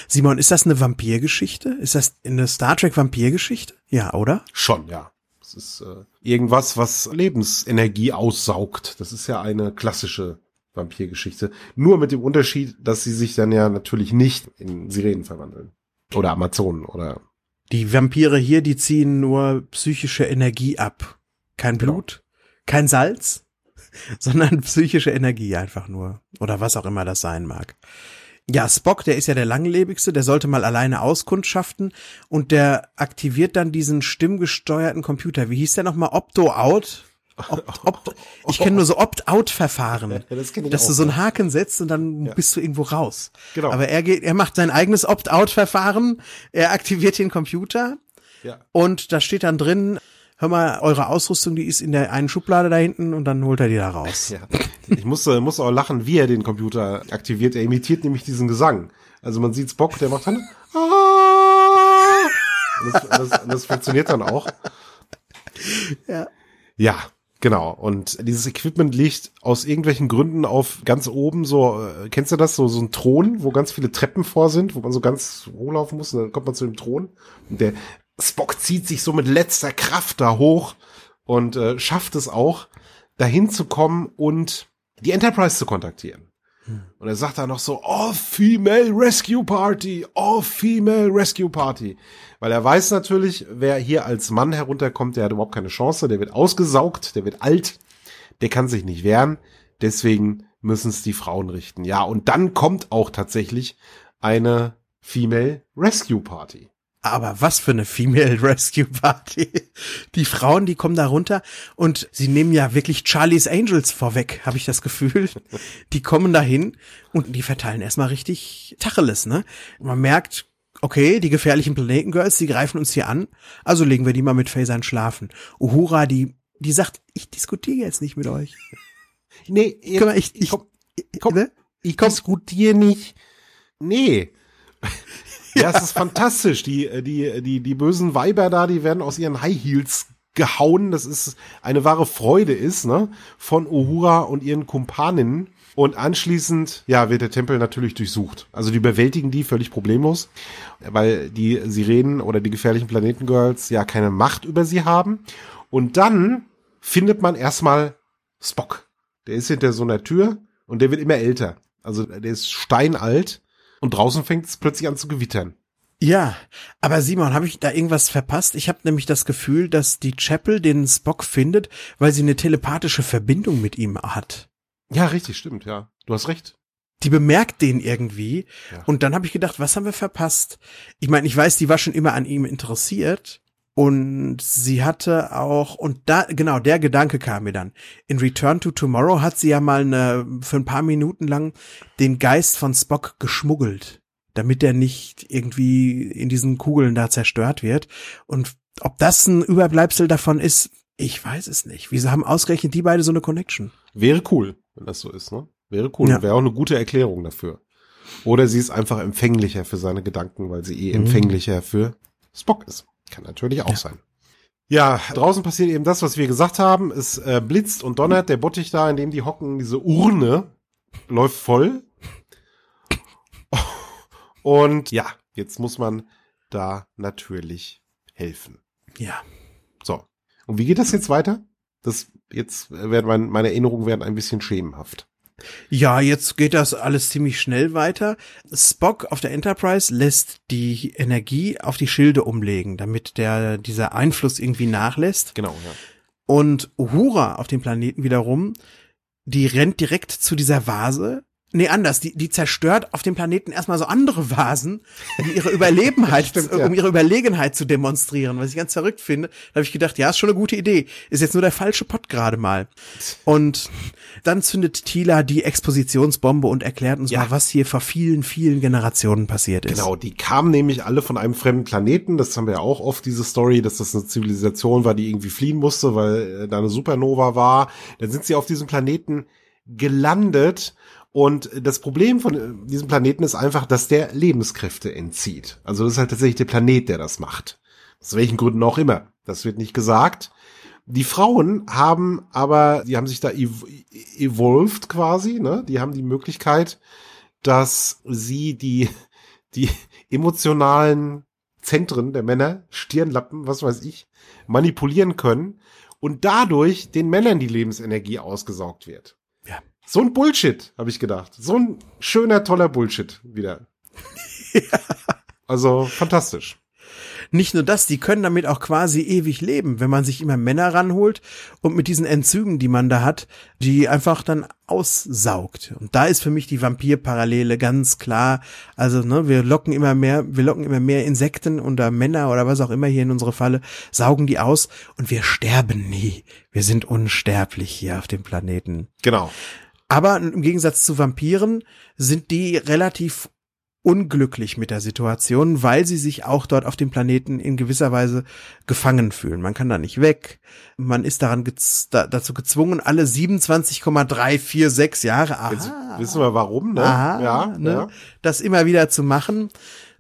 Simon, ist das eine Vampirgeschichte? Ist das eine Star Trek Vampirgeschichte? Ja, oder? Schon, ja. Es ist äh, irgendwas, was Lebensenergie aussaugt. Das ist ja eine klassische Vampirgeschichte. Nur mit dem Unterschied, dass sie sich dann ja natürlich nicht in Sirenen verwandeln. Oder Amazonen oder. Die Vampire hier, die ziehen nur psychische Energie ab. Kein genau. Blut, genau. kein Salz, *laughs* sondern psychische Energie einfach nur. Oder was auch immer das sein mag. Ja, Spock, der ist ja der langlebigste, der sollte mal alleine auskundschaften und der aktiviert dann diesen stimmgesteuerten Computer. Wie hieß der nochmal? Opto-Out? Opt, opt, *laughs* ich kenne nur so Opt-out-Verfahren, das dass du so einen Haken setzt und dann ja. bist du irgendwo raus. Genau. Aber er geht, er macht sein eigenes Opt-out-Verfahren, er aktiviert den Computer ja. und da steht dann drin, hör mal, eure Ausrüstung, die ist in der einen Schublade da hinten und dann holt er die da raus. *laughs* Ja. Ich musste, musste auch lachen, wie er den Computer aktiviert. Er imitiert nämlich diesen Gesang. Also man sieht Spock, der macht dann ah! das, das, das funktioniert dann auch. Ja. Ja, Genau. Und dieses Equipment liegt aus irgendwelchen Gründen auf ganz oben so, äh, kennst du das? So, so ein Thron, wo ganz viele Treppen vor sind, wo man so ganz hochlaufen muss und dann kommt man zu dem Thron. Und der Spock zieht sich so mit letzter Kraft da hoch und äh, schafft es auch, dahin zu kommen und die Enterprise zu kontaktieren. Hm. Und er sagt da noch so, oh, Female Rescue Party, oh, Female Rescue Party. Weil er weiß natürlich, wer hier als Mann herunterkommt, der hat überhaupt keine Chance, der wird ausgesaugt, der wird alt, der kann sich nicht wehren. Deswegen müssen es die Frauen richten. Ja, und dann kommt auch tatsächlich eine Female Rescue Party. Aber was für eine Female *laughs* Rescue Party. Die Frauen, die kommen da runter und sie nehmen ja wirklich Charlie's Angels vorweg, habe ich das Gefühl. Die kommen dahin und die verteilen erstmal richtig Tacheles, ne? Man merkt, okay, die gefährlichen Planetengirls, die greifen uns hier an, also legen wir die mal mit Phasern schlafen. Uhura, die, die sagt, ich diskutiere jetzt nicht mit euch. Nee, ich, komm, ich, ich, komm, komm, ne? ich diskutiere nicht. Nee. Ja, es ist fantastisch. Die, äh, die, die, die bösen Weiber da, die werden aus ihren High Heels gehauen. Das ist eine wahre Freude ist, ne? Von Uhura und ihren Kumpaninnen. Und anschließend, ja, wird der Tempel natürlich durchsucht. Also die überwältigen die völlig problemlos, weil die Sirenen oder die gefährlichen Planetengirls ja keine Macht über sie haben. Und dann findet man erstmal Spock. Der ist hinter so einer Tür und der wird immer älter. Also der ist steinalt und draußen fängt es plötzlich an zu gewittern. Ja, aber Simon, habe ich da irgendwas verpasst? Ich habe nämlich das Gefühl, dass die Chapel den Spock findet, weil sie eine telepathische Verbindung mit ihm hat. Ja, richtig, stimmt, ja. Du hast recht. Die bemerkt den irgendwie. Ja. Und dann habe ich gedacht, was haben wir verpasst? Ich meine, ich weiß, die war schon immer an ihm interessiert. Und sie hatte auch, und da, genau, der Gedanke kam mir dann. In Return to Tomorrow hat sie ja mal eine, für ein paar Minuten lang den Geist von Spock geschmuggelt, damit er nicht irgendwie in diesen Kugeln da zerstört wird. Und ob das ein Überbleibsel davon ist, ich weiß es nicht. Wieso haben ausgerechnet die beide so eine Connection? Wäre cool, wenn das so ist, ne? Wäre cool. Ja. Wäre auch eine gute Erklärung dafür. Oder sie ist einfach empfänglicher für seine Gedanken, weil sie eh Mhm. empfänglicher für Spock ist. Kann natürlich auch sein. Ja, draußen passiert eben das, was wir gesagt haben. Es äh, blitzt und donnert. Der Bottich da, in dem die hocken, diese Urne, läuft voll. Und ja, jetzt muss man da natürlich helfen. Ja. So. Und wie geht das jetzt weiter? Das jetzt werden mein, meine Erinnerungen werden ein bisschen schemenhaft. Ja, jetzt geht das alles ziemlich schnell weiter. Spock auf der Enterprise lässt die Energie auf die Schilde umlegen, damit der, dieser Einfluss irgendwie nachlässt. Genau, ja. Und Uhura auf dem Planeten wiederum, die rennt direkt zu dieser Vase. Nee, anders. Die, die zerstört auf dem Planeten erstmal so andere Vasen, um ihre Überlebenheit, *laughs* Stimmt, ja. um ihre Überlegenheit zu demonstrieren, was ich ganz verrückt finde. Da habe ich gedacht, ja, ist schon eine gute Idee. Ist jetzt nur der falsche Pott gerade mal. Und dann zündet Tila die Expositionsbombe und erklärt uns Ja. mal, was hier vor vielen, vielen Generationen passiert ist. Genau, die kamen nämlich alle von einem fremden Planeten. Das haben wir ja auch oft, diese Story, dass das eine Zivilisation war, die irgendwie fliehen musste, weil äh, da eine Supernova war. Dann sind sie auf diesem Planeten gelandet. Und das Problem von äh, diesem Planeten ist einfach, dass der Lebenskräfte entzieht. Also das ist halt tatsächlich der Planet, der das macht. Aus welchen Gründen auch immer. Das wird nicht gesagt. Die Frauen haben aber, die haben sich da ev evolved quasi, ne? Die haben die Möglichkeit, dass sie die, die emotionalen Zentren der Männer, Stirnlappen, was weiß ich, manipulieren können und dadurch den Männern die Lebensenergie ausgesaugt wird. So ein Bullshit, habe ich gedacht. So ein schöner, toller Bullshit wieder. *laughs* Also fantastisch. Nicht nur das, die können damit auch quasi ewig leben, wenn man sich immer Männer ranholt und mit diesen Enzymen, die man da hat, die einfach dann aussaugt. Und da ist für mich die Vampir-Parallele ganz klar. Also, ne, wir locken immer mehr, wir locken immer mehr Insekten oder Männer oder was auch immer hier in unsere Falle, saugen die aus und wir sterben nie. Wir sind unsterblich hier auf dem Planeten. Genau. Aber im Gegensatz zu Vampiren sind die relativ unglücklich mit der Situation, weil sie sich auch dort auf dem Planeten in gewisser Weise gefangen fühlen. Man kann da nicht weg. Man ist daran gez da, dazu gezwungen, alle 27,346 Jahre, Jetzt aha, wissen wir warum, ne? aha, ja, ne, ja. das immer wieder zu machen.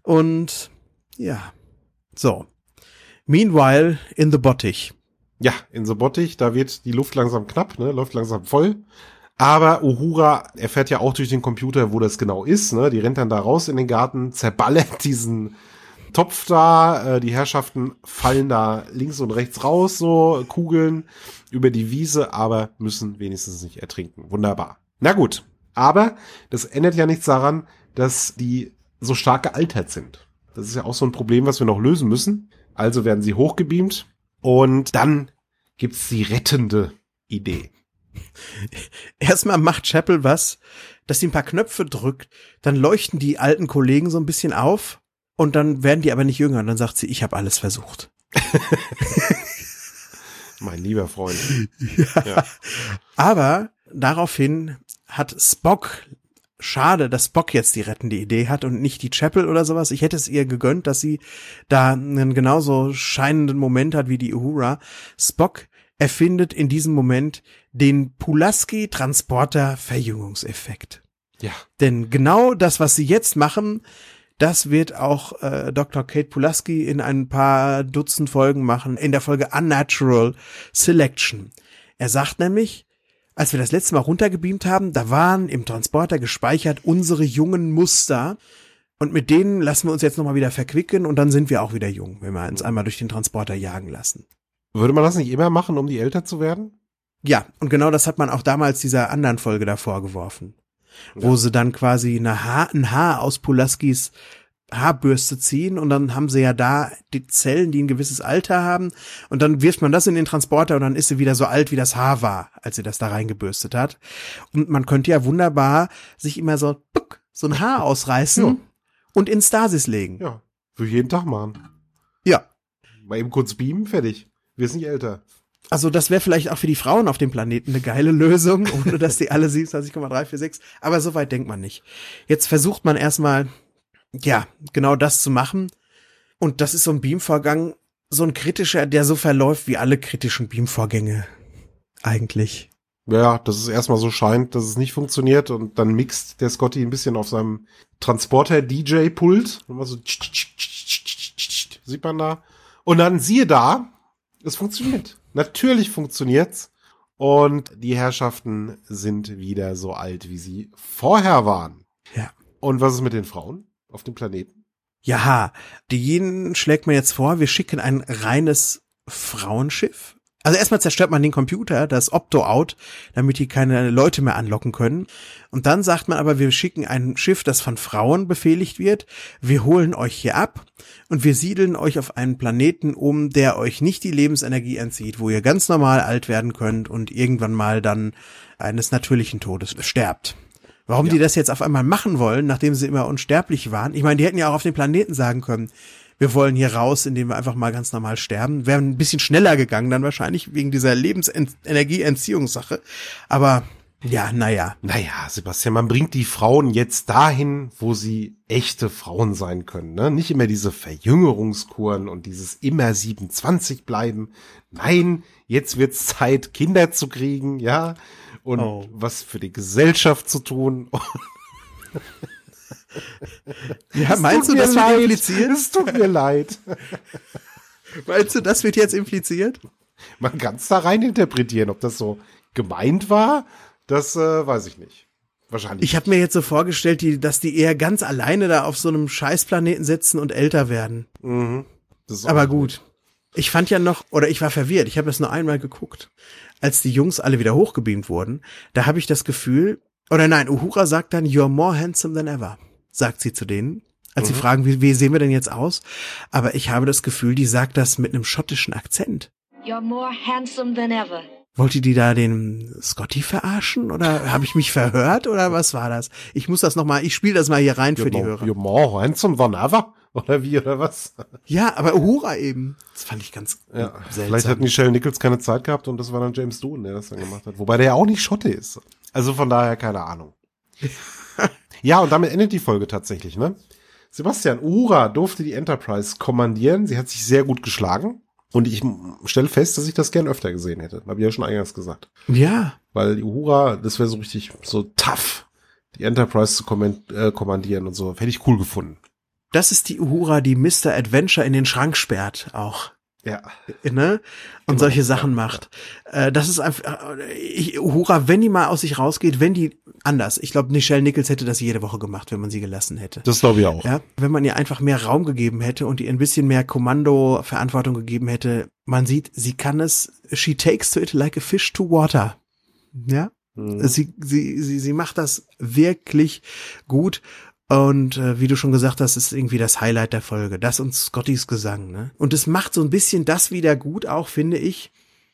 Und ja, so. Meanwhile in the Bottich. Ja, in so Bottich, da wird die Luft langsam knapp, ne, läuft langsam voll. Aber Uhura erfährt ja auch durch den Computer, wo das genau ist, ne? Die rennt dann da raus in den Garten, zerballert *laughs* diesen Topf da, äh, die Herrschaften fallen da links und rechts raus, so Kugeln über die Wiese, aber müssen wenigstens nicht ertrinken. Wunderbar. Na gut, aber das ändert ja nichts daran, dass die so stark gealtert sind. Das ist ja auch so ein Problem, was wir noch lösen müssen. Also werden sie hochgebeamt und dann gibt's die rettende Idee. *laughs* Erstmal macht Chapel was, dass sie ein paar Knöpfe drückt, dann leuchten die alten Kollegen so ein bisschen auf und dann werden die aber nicht jünger und dann sagt sie, ich habe alles versucht. *laughs* Mein lieber Freund. *laughs* Aber daraufhin hat Spock schade, dass Spock jetzt die rettende Idee hat und nicht die Chapel oder sowas. Ich hätte es ihr gegönnt, dass sie da einen genauso scheinenden Moment hat wie die Uhura. Spock erfindet in diesem Moment den Pulaski Transporter Verjüngungseffekt. Ja. Denn genau das, was sie jetzt machen, das wird auch äh, Dr. Kate Pulaski in ein paar Dutzend Folgen machen, in der Folge Unnatural Selection. Er sagt nämlich, als wir das letzte Mal runtergebeamt haben, da waren im Transporter gespeichert unsere jungen Muster. Und mit denen lassen wir uns jetzt nochmal wieder verquicken und dann sind wir auch wieder jung, wenn wir uns einmal durch den Transporter jagen lassen. Würde man das nicht immer machen, um die älter zu werden? Ja, und genau das hat man auch damals dieser anderen Folge davor geworfen. Wo Ja. sie dann quasi eine Haar, ein Haar aus Pulaskis Haarbürste ziehen und dann haben sie ja da die Zellen, die ein gewisses Alter haben und dann wirft man das in den Transporter und dann ist sie wieder so alt, wie das Haar war, als sie das da reingebürstet hat. Und man könnte ja wunderbar sich immer so, so ein Haar ausreißen Ja. und in Stasis legen. Ja. Für jeden Tag machen. ja. Mal eben kurz beamen, fertig. Wir sind nicht älter. Also das wäre vielleicht auch für die Frauen auf dem Planeten eine geile Lösung, *laughs* ohne dass die alle 27,346, aber so weit denkt man nicht. Jetzt versucht man erstmal, ja, genau das zu machen. Und das ist so ein Beamvorgang, so ein kritischer, der so verläuft wie alle kritischen Beamvorgänge. Eigentlich. Ja, dass es erstmal so scheint, dass es nicht funktioniert und dann mixt der Scotty ein bisschen auf seinem Transporter-DJ-Pult. Immer so sieht man da. Und dann siehe da, es funktioniert. Natürlich funktioniert's. Und die Herrschaften sind wieder so alt, wie sie vorher waren. Ja. Und was ist mit den Frauen auf dem Planeten? Ja, denen schlägt man jetzt vor, wir schicken ein reines Frauenschiff. Also erstmal zerstört man den Computer, das Opto-Out, damit die keine Leute mehr anlocken können. Und dann sagt man aber, wir schicken ein Schiff, das von Frauen befehligt wird. Wir holen euch hier ab und wir siedeln euch auf einen Planeten um, der euch nicht die Lebensenergie entzieht, wo ihr ganz normal alt werden könnt und irgendwann mal dann eines natürlichen Todes sterbt. Warum die das jetzt auf einmal machen wollen, nachdem sie immer unsterblich waren. Ich meine, die hätten ja auch auf dem Planeten sagen können, wir wollen hier raus, indem wir einfach mal ganz normal sterben. Wäre ein bisschen schneller gegangen dann wahrscheinlich wegen dieser Lebensenergieentziehungssache. Aber ja, naja. Naja, Sebastian, man bringt die Frauen jetzt dahin, wo sie echte Frauen sein können. Ne? Nicht immer diese Verjüngerungskuren und dieses immer 27 bleiben. Nein, jetzt wird's Zeit, Kinder zu kriegen, ja, und Oh. was für die Gesellschaft zu tun. *laughs* *laughs* Ja, Es meinst du, das wird leid. impliziert? Es tut mir leid. *laughs* Meinst du, das wird jetzt impliziert? Man kann's da rein interpretieren, ob das so gemeint war, das äh, weiß ich nicht. Wahrscheinlich. Ich habe mir jetzt so vorgestellt, die, dass die eher ganz alleine da auf so einem Scheißplaneten sitzen und älter werden. mhm. Aber auch gut. Ich fand ja noch, oder ich war verwirrt, ich habe das nur einmal geguckt. Als die Jungs alle wieder hochgebeamt wurden, da habe ich das Gefühl, oder nein, Uhura sagt dann, you're more handsome than ever, sagt sie zu denen. Als sie fragen, wie, wie sehen wir denn jetzt aus? Aber ich habe das Gefühl, die sagt das mit einem schottischen Akzent. You're more handsome than ever. Wollte die da den Scotty verarschen oder habe ich mich verhört oder was war das? Ich muss das noch mal, ich spiele das mal hier rein für You're die more- Hörer. You're more handsome than ever? *laughs* Oder wie, oder was? Ja, aber Uhura eben. Das fand ich ganz Ja, seltsam. vielleicht hat Michelle Nichols keine Zeit gehabt und das war dann James Doohan, der das dann gemacht hat. Wobei der ja auch nicht Schotte ist. Also von daher keine Ahnung. *laughs* ja, und damit endet die Folge tatsächlich, ne? Sebastian, Uhura durfte die Enterprise kommandieren. Sie hat sich sehr gut geschlagen. Und ich stelle fest, dass ich das gern öfter gesehen hätte. Habe ich ja schon eingangs gesagt. ja, Weil die Uhura, das wäre so richtig so tough, die Enterprise zu äh, kommandieren und so. Hätte ich cool gefunden. das ist die Uhura, die Mr. Adventure in den Schrank sperrt auch. Ja. ne? Und Genau, solche Sachen macht. Äh, das ist einfach, äh, ich, Uhura, wenn die mal aus sich rausgeht, wenn die anders. Ich glaube, Michelle Nichols hätte das jede Woche gemacht, wenn man sie gelassen hätte. Das glaube ich auch. Ja, wenn man ihr einfach mehr Raum gegeben hätte und ihr ein bisschen mehr Kommando-Verantwortung gegeben hätte, man sieht, sie kann es, she takes to it like a fish to water. Ja, Mhm. sie, sie, sie, sie macht das wirklich gut. Und äh, wie du schon gesagt hast, ist irgendwie das Highlight der Folge. Das und Scottys Gesang, ne? Und es macht so ein bisschen das wieder gut, auch finde ich,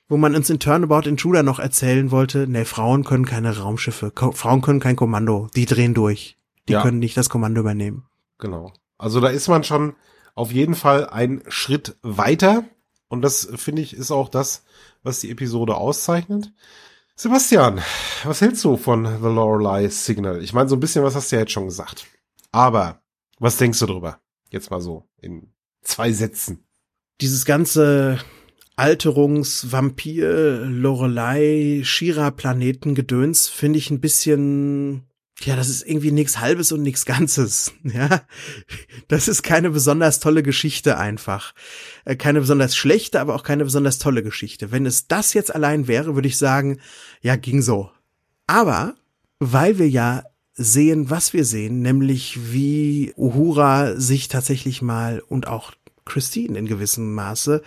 wo man uns in Turnabout Intruder noch erzählen wollte, ne, Frauen können keine Raumschiffe, Ko Frauen können kein Kommando, die drehen durch. Die Ja. können nicht das Kommando übernehmen. Genau. Also da ist man schon auf jeden Fall einen Schritt weiter. Und das, finde ich, ist auch das, was die Episode auszeichnet. Sebastian, was hältst du von The Lorelei Signal? Ich meine, so ein bisschen was hast du ja jetzt schon gesagt. Aber was denkst du drüber? Jetzt mal so in zwei Sätzen. dieses ganze Alterungs-, Vampir-, Lorelei-, Shira-Planeten-Gedöns finde ich ein bisschen, ja, das ist irgendwie nichts Halbes und nichts Ganzes, *laughs* ja. Das ist keine besonders tolle Geschichte einfach. Äh, Keine besonders schlechte, aber auch keine besonders tolle Geschichte. Wenn es das jetzt allein wäre, würde ich sagen, ja, ging so. Aber, weil wir ja sehen, was wir sehen, nämlich wie Uhura sich tatsächlich mal und auch Christine in gewissem Maße,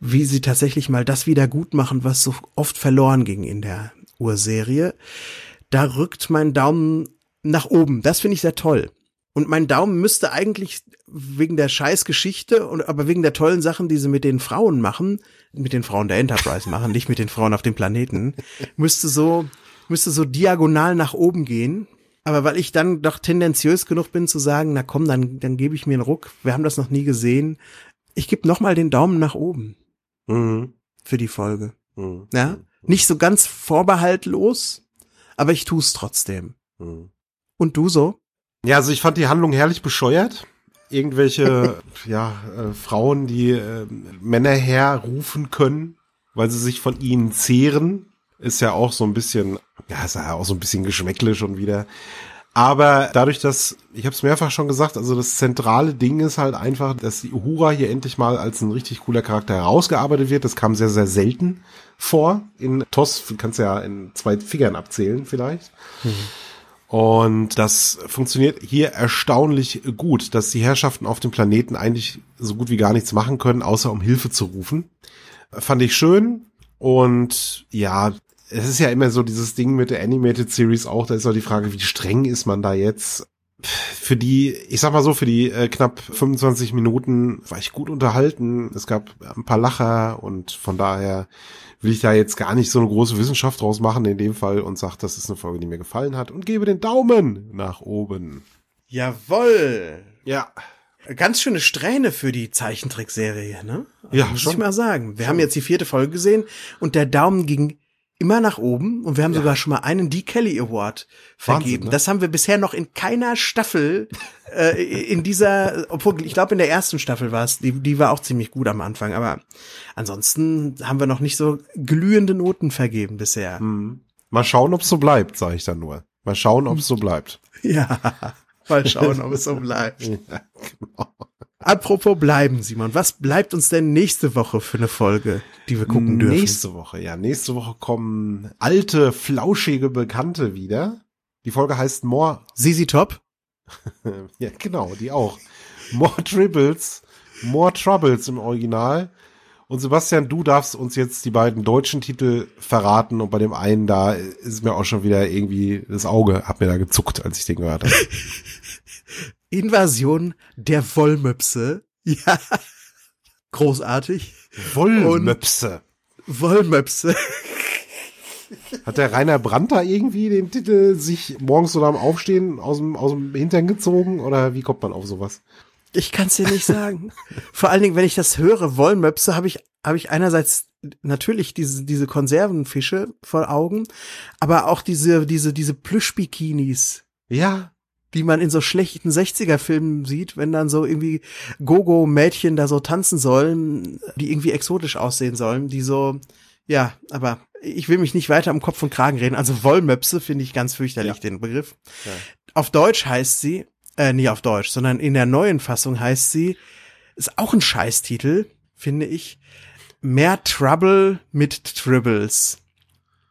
wie sie tatsächlich mal das wieder gut machen, was so oft verloren ging in der Urserie. Da rückt mein Daumen nach oben. Das finde ich sehr toll. Und mein Daumen müsste eigentlich wegen der Scheißgeschichte und aber wegen der tollen Sachen, die sie mit den Frauen machen, mit den Frauen der Enterprise machen, *laughs* nicht mit den Frauen auf dem Planeten, müsste so müsste so diagonal nach oben gehen. Aber weil ich dann doch tendenziös genug bin zu sagen, na komm, dann dann gebe ich mir einen Ruck. Wir haben das noch nie gesehen. Ich gebe noch mal den Daumen nach oben Mhm. für die Folge. Mhm. Ja, nicht so ganz vorbehaltlos, aber ich tu's trotzdem. Mhm. Und du so? Ja, also ich fand die Handlung herrlich bescheuert. Irgendwelche, *laughs* ja, äh, Frauen, die äh, Männer herrufen können, weil sie sich von ihnen zehren, ist ja auch so ein bisschen, ja, ist ja auch so ein bisschen Geschmäckle schon wieder. Aber dadurch, dass, ich habe es mehrfach schon gesagt, also das zentrale Ding ist halt einfach, dass die Uhura hier endlich mal als ein richtig cooler Charakter herausgearbeitet wird. Das kam sehr, sehr selten vor. In TOS kannst du ja in zwei Fingern abzählen vielleicht. Und das funktioniert hier erstaunlich gut, dass die Herrschaften auf dem Planeten eigentlich so gut wie gar nichts machen können, außer um Hilfe zu rufen. Fand ich schön. Und ja, es ist ja immer so dieses Ding mit der Animated Series auch, da ist auch die Frage, wie streng ist man da jetzt? Für die, ich sag mal so, für die äh, knapp 25 Minuten war ich gut unterhalten. Es gab ein paar Lacher und von daher will ich da jetzt gar nicht so eine große Wissenschaft draus machen in dem Fall und sag, das ist eine Folge, die mir gefallen hat und gebe den Daumen nach oben. Jawoll. Ja. Ganz schöne Strähne für die Zeichentrickserie, ne? Also Ja, muss schon. ich mal sagen. Wir haben jetzt die vierte Folge gesehen und der Daumen ging immer nach oben und wir haben sogar schon mal einen D. Kelly Award vergeben. Wahnsinn, ne? Das haben wir bisher noch in keiner Staffel äh, in dieser, obwohl ich glaube in der ersten Staffel war es, die, die war auch ziemlich gut am Anfang, aber ansonsten haben wir noch nicht so glühende Noten vergeben bisher. Hm. Mal schauen, ob es so bleibt, sage ich dann nur. Mal schauen, ob es so bleibt. *laughs* Ja, mal schauen, ob es so bleibt. *laughs* Ja, genau. Apropos bleiben, Simon, was bleibt uns denn nächste Woche für eine Folge, die wir gucken dürfen? Nächste Woche, ja, nächste Woche kommen alte, flauschige Bekannte wieder. Die Folge heißt More, Sisi Top? *laughs* ja, genau, die auch. More Tribbles, More Troubles im Original. Und Sebastian, du darfst uns jetzt die beiden deutschen Titel verraten und bei dem einen da ist mir auch schon wieder irgendwie das Auge hat mir da gezuckt, als ich den gehört habe. *laughs* Invasion der Wollmöpse. *laughs* Ja. Großartig. Wollmöpse. Wollmöpse. *laughs* Hat der Rainer Brandt da irgendwie den Titel sich morgens oder am Aufstehen aus dem, aus dem Hintern gezogen oder wie kommt man auf sowas? Ich kann's dir nicht sagen. Vor allen Dingen, wenn ich das höre, Wollmöpse, habe ich, habe ich einerseits natürlich diese, diese Konservenfische vor Augen, aber auch diese, diese, diese Plüschbikinis. Ja, die man in so schlechten 60er-Filmen sieht, wenn dann so irgendwie Gogo-Mädchen da so tanzen sollen, die irgendwie exotisch aussehen sollen, die so, ja, aber ich will mich nicht weiter um Kopf und Kragen reden. Also Wollmöpse finde ich ganz fürchterlich, Ja. den Begriff. Ja. Auf Deutsch heißt sie, äh, nie auf Deutsch, sondern in der neuen Fassung heißt sie, ist auch ein Scheißtitel, finde ich, Mehr Trouble mit Tribbles.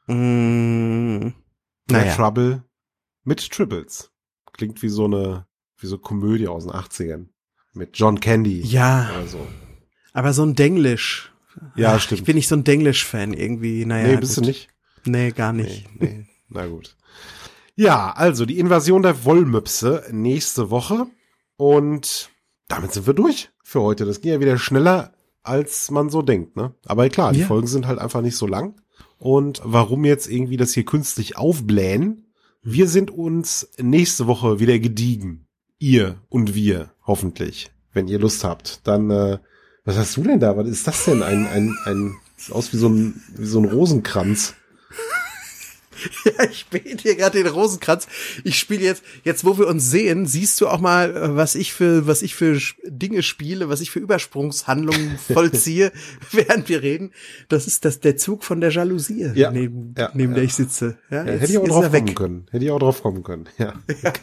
Mm, More naja. Trouble mit Tribbles. Klingt wie so eine, wie so Komödie aus den 80ern. Mit John Candy. Ja, so. aber so ein Denglisch. Ja, Ach, stimmt. Ich bin nicht so ein Denglisch-Fan irgendwie. Naja, nee, bist gut. du nicht? Nee, gar nicht. Nee, nee. Na gut. Ja, also die Invasion der Wollmöpse nächste Woche. Und damit sind wir durch für heute. Das ging ja wieder schneller, als man so denkt, ne? Aber klar, die Ja. Folgen sind halt einfach nicht so lang. Und warum jetzt irgendwie das hier künstlich aufblähen? Wir sind uns nächste Woche wieder gediegen. Ihr und wir, hoffentlich. Wenn ihr Lust habt. Dann, äh, was hast du denn da? Was ist das denn? Ein, ein, ein, sieht aus wie so ein, wie so ein Rosenkranz. Ja, *laughs* ich bete hier gerade den Rosenkranz. Ich spiele jetzt, jetzt wo wir uns sehen, siehst du auch mal, äh, was ich für, was ich für Dinge spiele, was ich für Übersprungshandlungen *laughs* vollziehe, *laughs* während wir reden. Das ist das, der Zug von der Jalousie, Ja, neben, ja, neben ja. der ich sitze. Ja, jetzt hätte ich auch drauf kommen können. Hätte ich auch drauf kommen können. Ja,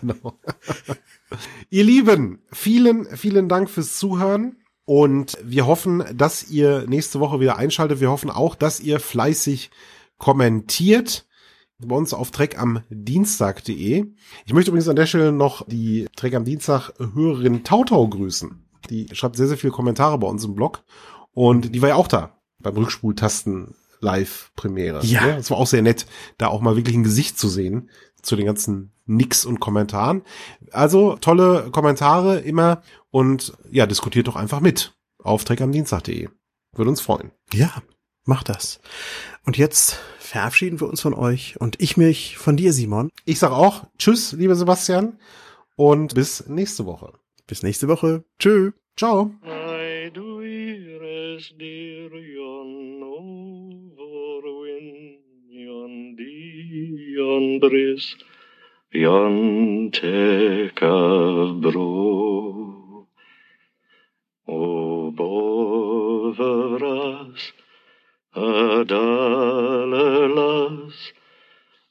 genau. ihr Lieben, vielen, vielen Dank fürs Zuhören. Und wir hoffen, dass ihr nächste Woche wieder einschaltet. Wir hoffen auch, dass ihr fleißig kommentiert bei uns auf Trek am Dienstag.de. Ich möchte übrigens an der Stelle noch die Trek am Dienstag Hörerin Tautau grüßen. Die schreibt sehr, sehr viele Kommentare bei uns im Blog. Und die war ja auch da beim Rückspultasten Live-Premiere. Ja. Es war auch sehr nett, da auch mal wirklich ein Gesicht zu sehen zu den ganzen Nix und Kommentaren. Also tolle Kommentare immer und ja, diskutiert doch einfach mit auf treckamdienstag.de. Würde uns freuen. Ja, mach das. Und jetzt verabschieden wir uns von euch und ich mich von dir, Simon. Ich sage auch Tschüss, lieber Sebastian und bis nächste Woche. Bis nächste Woche. Tschö. Ciao. I do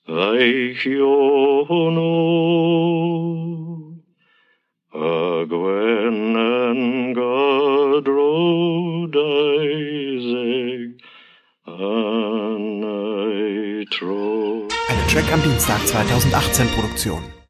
Eich yono a Gwen and Godrod Isaac an I trow. Eine Track am Dienstag 2018 Produktion.